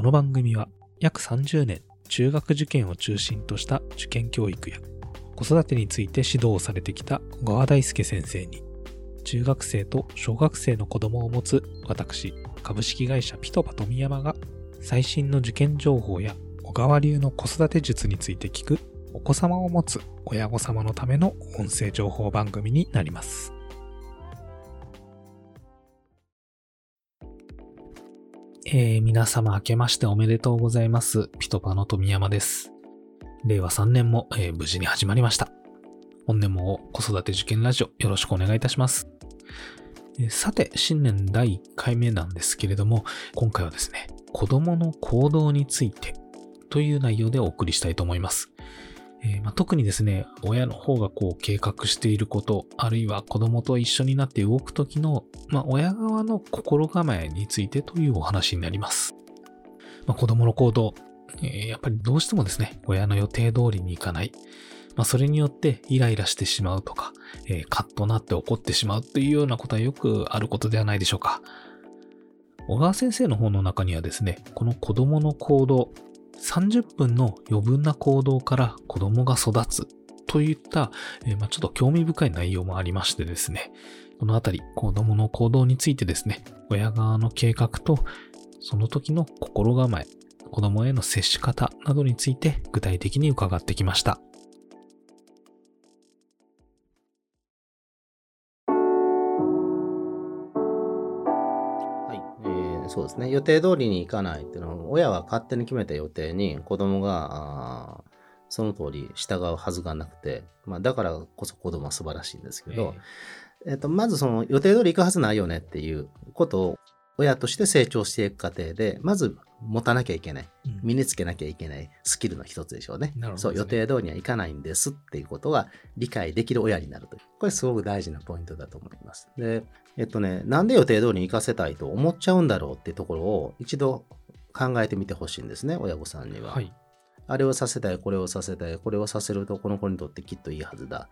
この番組は約30年中学受験を中心とした受験教育や子育てについて指導をされてきた小川大輔先生に中学生と小学生の子供を持つ私株式会社ピトパ富山が最新の受験情報や小川流の子育て術について聞くお子様を持つ親御様のための音声情報番組になります。えー、皆様明けましておめでとうございます。ピトパの富山です。令和3年も、えー無事に始まりました。本年も子育て受験ラジオよろしくお願いいたします。えーさて、新年第1回目なんですけれども、今回はですね、子供の行動についてという内容でお送りしたいと思います。えーまあ特にですね、親の方がこう計画していること、あるいは子供と一緒になって動く時の、まあ、親側の心構えについてというお話になります。まあ、子供の行動、えーやっぱりどうしてもですね、親の予定通りにいかない。まあ、それによってイライラしてしまうとか、えーカッとなって怒ってしまうというようなことはよくあることではないでしょうか。小川先生の方の中にはですね、この子供の行動、30分の余分な行動から子供が育つといった、ちょっと興味深い内容もありましてですね、このあたり、子供の行動についてですね、親側の計画と、その時の心構え、子供への接し方などについて具体的に伺ってきました。そうですね予定通りにいかないっていうのは親は勝手に決めた予定に子供がその通り従うはずがなくて、まあ、だからこそ子供は素晴らしいんですけど、えっとまずその予定通り行くはずないよねっていうことを親として成長していく過程でまず持たなきゃいけないうん身につけなきゃいけないスキルの一つでしょうね。なるほどそう予定通りにはいかないんですっていうことが理解できる親になるという。これすごく大事なポイントだと思います。で、えっとね、なんで予定通りに行かせたいと思っちゃうんだろうっていうところを一度考えてみてほしいんですね、親御さんには。はい。あれをさせたい、これをさせたい、これをさせるとこの子にとってきっといいはずだ。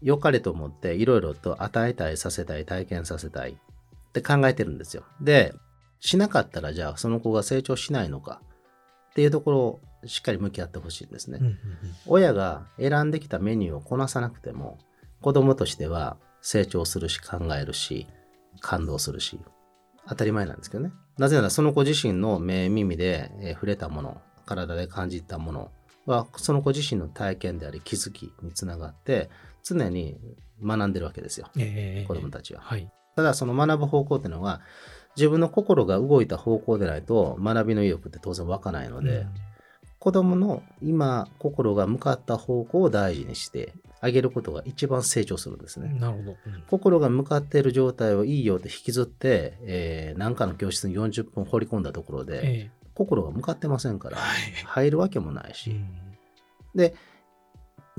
良かれと思っていろいろと与えたい、させたい、体験させたいって考えてるんですよ。で、しなかったらじゃあその子が成長しないのかっていうところをしっかり向き合ってほしいんですね。親が選んできたメニューをこなさなくても子供としては成長するし考えるし感動するし。当たり前なんですけどね。なぜならその子自身の目耳でえー触れたもの体で感じたものはその子自身の体験であり気づきにつながって常に学んでるわけですよ。えー子供たちは。はい。ただその学ぶ方向っていうのは自分の心が動いた方向でないと学びの意欲って当然湧かないので、子供の今心が向かった方向を大事にしてあげることが一番成長するんですね。うんなるほど。うん心が向かっている状態をいいよって引きずって、えー、何かの教室に40分放り込んだところで、え心が向かってませんから。入るわけもないし、うんで、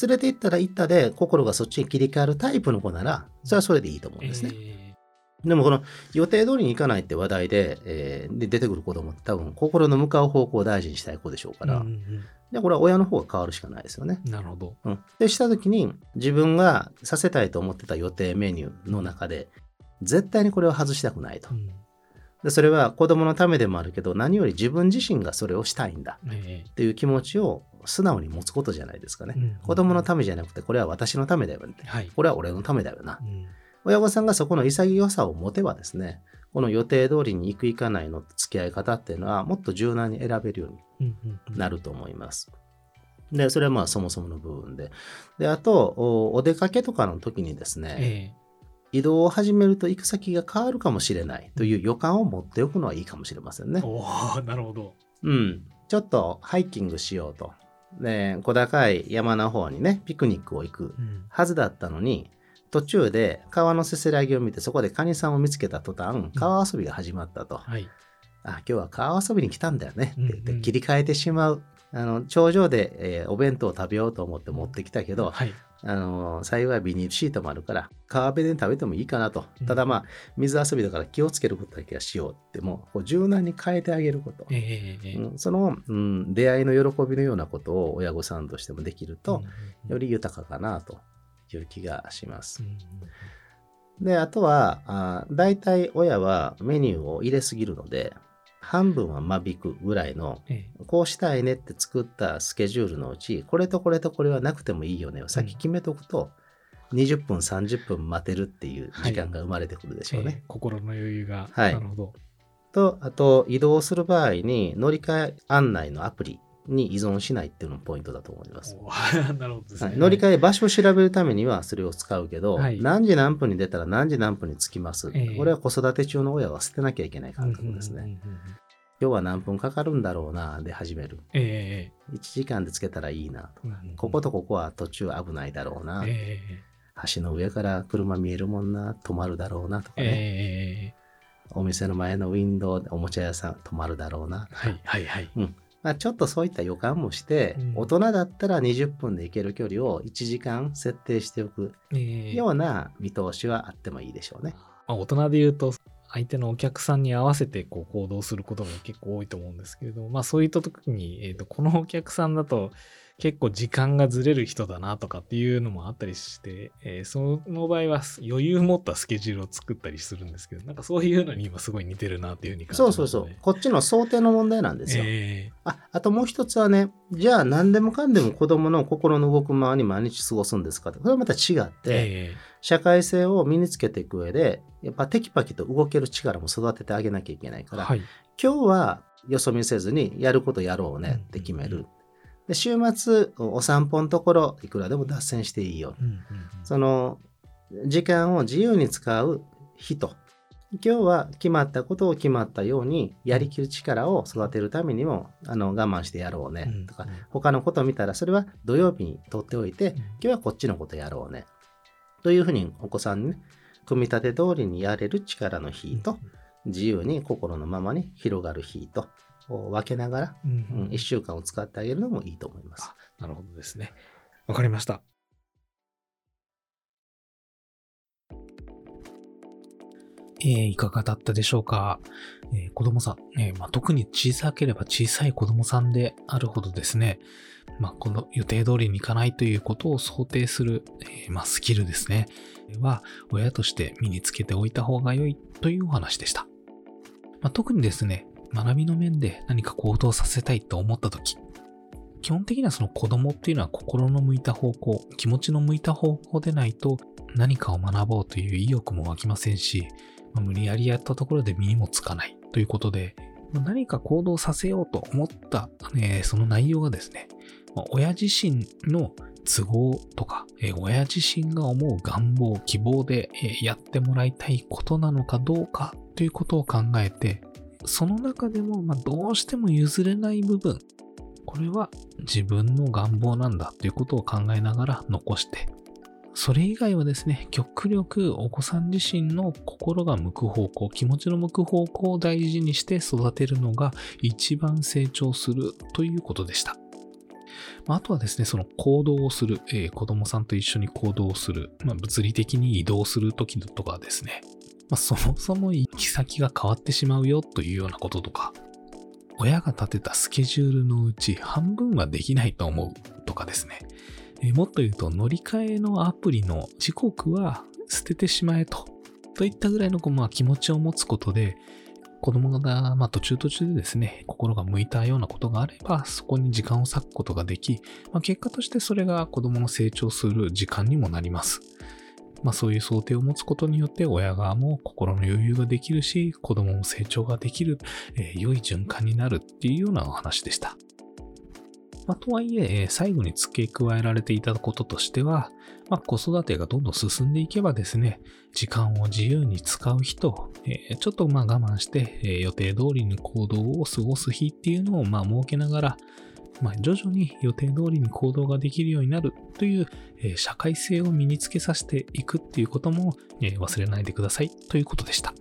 連れて行ったら行ったで心がそっちに切り替わるタイプの子なら、それはそれでいいと思うんですね。えでもこの予定通りに行かないって話題で,、えーで出てくる子供って多分心の向かう方向を大事にしたい子でしょうから、ーうんうんでこれは親の方が変わるしかないですよね。うんなるほど。うん、でした時に自分がさせたいと思ってた予定メニューの中で絶対にこれを外したくないとう。んでそれは子供のためでもあるけど何より自分自身がそれをしたいんだえっていう気持ちを素直に持つことじゃないですかね。ーうん子供のためじゃなくてこれは私のためだよね。はい。これは俺のためだよなう。ん親御さんがそこの潔さを持てばですね、この予定通りに行く行かないの付き合い方っていうのはもっと柔軟に選べるようにうんうんうんなると思います。で、それはまあそもそもの部分で。で、あと、おお出かけとかの時にですね、え移動を始めると行く先が変わるかもしれないという予感を持っておくのはいいかもしれませんね。ーおーなるほど。うん。ちょっとハイキングしようと。で、小高い山の方にね、ピクニックを行くうんはずだったのに、途中で川のせせらぎを見てそこでカニさんを見つけた途端、川遊びが始まったと。はい。あ、今日は川遊びに来たんだよねって言っうんうんて切り替えてしまう。あの、頂上で、えーお弁当を食べようと思って持ってきたけど、はい。あの、幸いビニールシートもあるから、川辺で食べてもいいかなとうん。ただまあ、水遊びだから気をつけることだけはしようって、もう柔軟に変えてあげること。えーうんその、うん、出会いの喜びのようなことを親御さんとしてもできると、より豊かかなという気がしますう。んで、あとは、あ大体親はメニューを入れすぎるので、半分は間引くぐらいの、えこうしたいねって作ったスケジュールのうち、これとこれとこれはなくてもいいよねを先決めとくと、20分、30分待てるっていう時間が生まれてくるでしょうね。え心の余裕が。はいなるほど。と、あと、移動する場合に乗り換え案内のアプリに依存しないっていうのもポイントだと思います。なるほどですね。はい乗り換え場所を調べるためにはそれを使うけど、はい何時何分に出たら何時何分に着きます。ええこれは子育て中の親は捨てなきゃいけない感覚ですね。うんうんうんうん今日は何分かかるんだろうなで始める。え1時間でつけたらいいなと。えうんうんこことここは途中危ないだろうな。え橋の上から車見えるもんな、止まるだろうなとかえね。ええお店の前のウィンドウでおもちゃ屋さん止まるだろうな。はいはいはい。まあ、ちょっとそういった予感もして、うん大人だったら20分で行ける距離を1時間設定しておくええような見通しはあってもいいでしょうね。まあ、大人で言うと、相手のお客さんに合わせてこう行動することが結構多いと思うんですけれど、まあそういった時に、えーと、このお客さんだと結構時間がずれる人だなとかっていうのもあったりして、えーその場合は余裕持ったスケジュールを作ったりするんですけど、なんかそういうのに今すごい似てるなっていうふうに感じます、ね。そうそうそう。こっちの想定の問題なんですよ。えああともう一つはね、じゃあ何でもかんでも子供の心の動くままに毎日過ごすんですかって、これはまた違って、ーえ社会性を身につけていく上で、やっぱテキパキと動ける力も育ててあげなきゃいけないから、ーはい。今日はよそ見せずにやることやろうねって決める。で週末、お散歩のところ、いくらでも脱線していいよ。うんうんうんその、時間を自由に使う人。今日は決まったことを決まったようにやりきる力を育てるためにもあの我慢してやろうねとか、うん他のことを見たらそれは土曜日に取っておいて、うん今日はこっちのことやろうね。というふうにお子さんにね、組み立て通りにやれる力の日と、自由に心のままに広がる日とを分けながら、うんうんうん1週間を使ってあげるのもいいと思います。なるほどですね。わかりました。えーいかがだったでしょうか、えー子供さん、えーまあ、特に小さければ小さい子供さんであるほどですね、まあ、この予定通りにいかないということを想定する、えーまあ、スキルですね、は親として身につけておいた方が良いというお話でした。まあ、特にですね、学びの面で何か行動させたいと思ったとき、基本的にはその子供っていうのは心の向いた方向、気持ちの向いた方向でないと何かを学ぼうという意欲も湧きませんし、まあ無理やりやったところで身にもつかないということで、まあ何か行動させようと思った、えーその内容がですね、まあ親自身の都合とか、えー親自身が思う願望、希望で、えーやってもらいたいことなのかどうかということを考えて、その中でも、まあ、どうしても譲れない部分、これは自分の願望なんだということを考えながら残して、それ以外はですね、極力お子さん自身の心が向く方向、気持ちの向く方向を大事にして育てるのが一番成長するということでした。あとはですね、その行動をする、えー子供さんと一緒に行動をする、まあ、物理的に移動するときとかですね、まあ、そもそも行き先が変わってしまうよというようなこととか、親が立てたスケジュールのうち半分はできないと思うとかですね。えもっと言うと乗り換えのアプリの時刻は捨ててしまえと。といったぐらいのこうまあ気持ちを持つことで、子供が、まあ、途中途中でですね、心が向いたようなことがあれば、そこに時間を割くことができ、まあ、結果としてそれが子供の成長する時間にもなります。まあ、そういう想定を持つことによって、親側も心の余裕ができるし、子供も成長ができる、えー良い循環になるっていうようなお話でした。まあ、とはいえ、最後に付け加えられていたこととしては、まあ、子育てがどんどん進んでいけばですね、時間を自由に使う日と、えーちょっとまあ我慢して、えー予定通りに行動を過ごす日っていうのをまあ設けながら、まあ、徐々に予定通りに行動ができるようになるという、えー社会性を身につけさせていくっていうことも、えー忘れないでくださいということでした。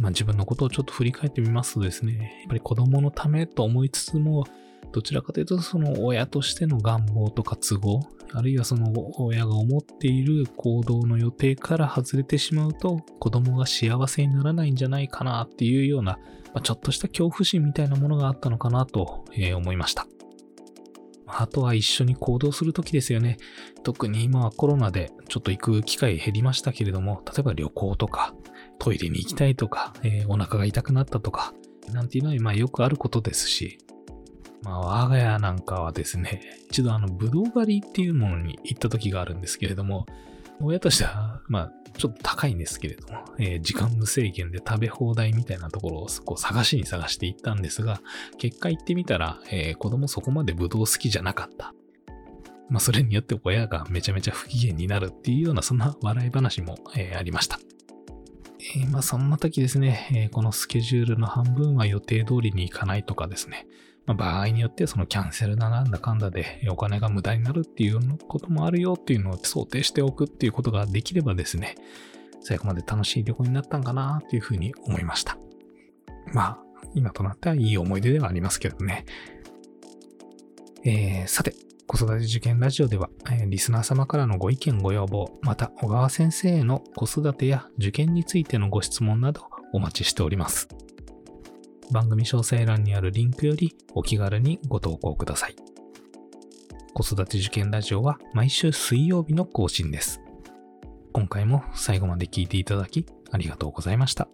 まあ、自分のことをちょっと振り返ってみますとですね、やっぱり子供のためと思いつつも、どちらかというとその親としての願望とか都合、あるいはその親が思っている行動の予定から外れてしまうと子供が幸せにならないんじゃないかなっていうような、まあちょっとした恐怖心みたいなものがあったのかなとえー思いました。あとは一緒に行動するときですよね。特に今はコロナでちょっと行く機会減りましたけれども、例えば旅行とかトイレに行きたいとか、えーお腹が痛くなったとか、なんていうのは、まあよくあることですし、まあ我が家なんかはですね、一度あの、ぶどう狩りっていうものに行った時があるんですけれども、親としては、まあ、ちょっと高いんですけれども、えー時間無制限で食べ放題みたいなところをこう探しに探して行ったんですが、結果行ってみたら、えー子供そこまでぶどう好きじゃなかった。まあ、それによって親がめちゃめちゃ不機嫌になるっていうような、そんな笑い話も、えーありました。えーまあ、そんな時ですね、えーこのスケジュールの半分は予定通りに行かないとかですね、まあ、場合によってそのキャンセルだなんだかんだでお金が無駄になるっていうこともあるよっていうのを想定しておくっていうことができればですね、最後まで楽しい旅行になったんかなっていうふうに思いました。まあ、今となってはいい思い出ではありますけどね。えーさて、子育て受験ラジオでは、えーリスナー様からのご意見ご要望、また小川先生への子育てや受験についてのご質問などお待ちしております。番組詳細欄にあるリンクよりお気軽にご投稿ください。子育て受験ラジオは毎週水曜日の更新です。今回も最後まで聴いていただきありがとうございました。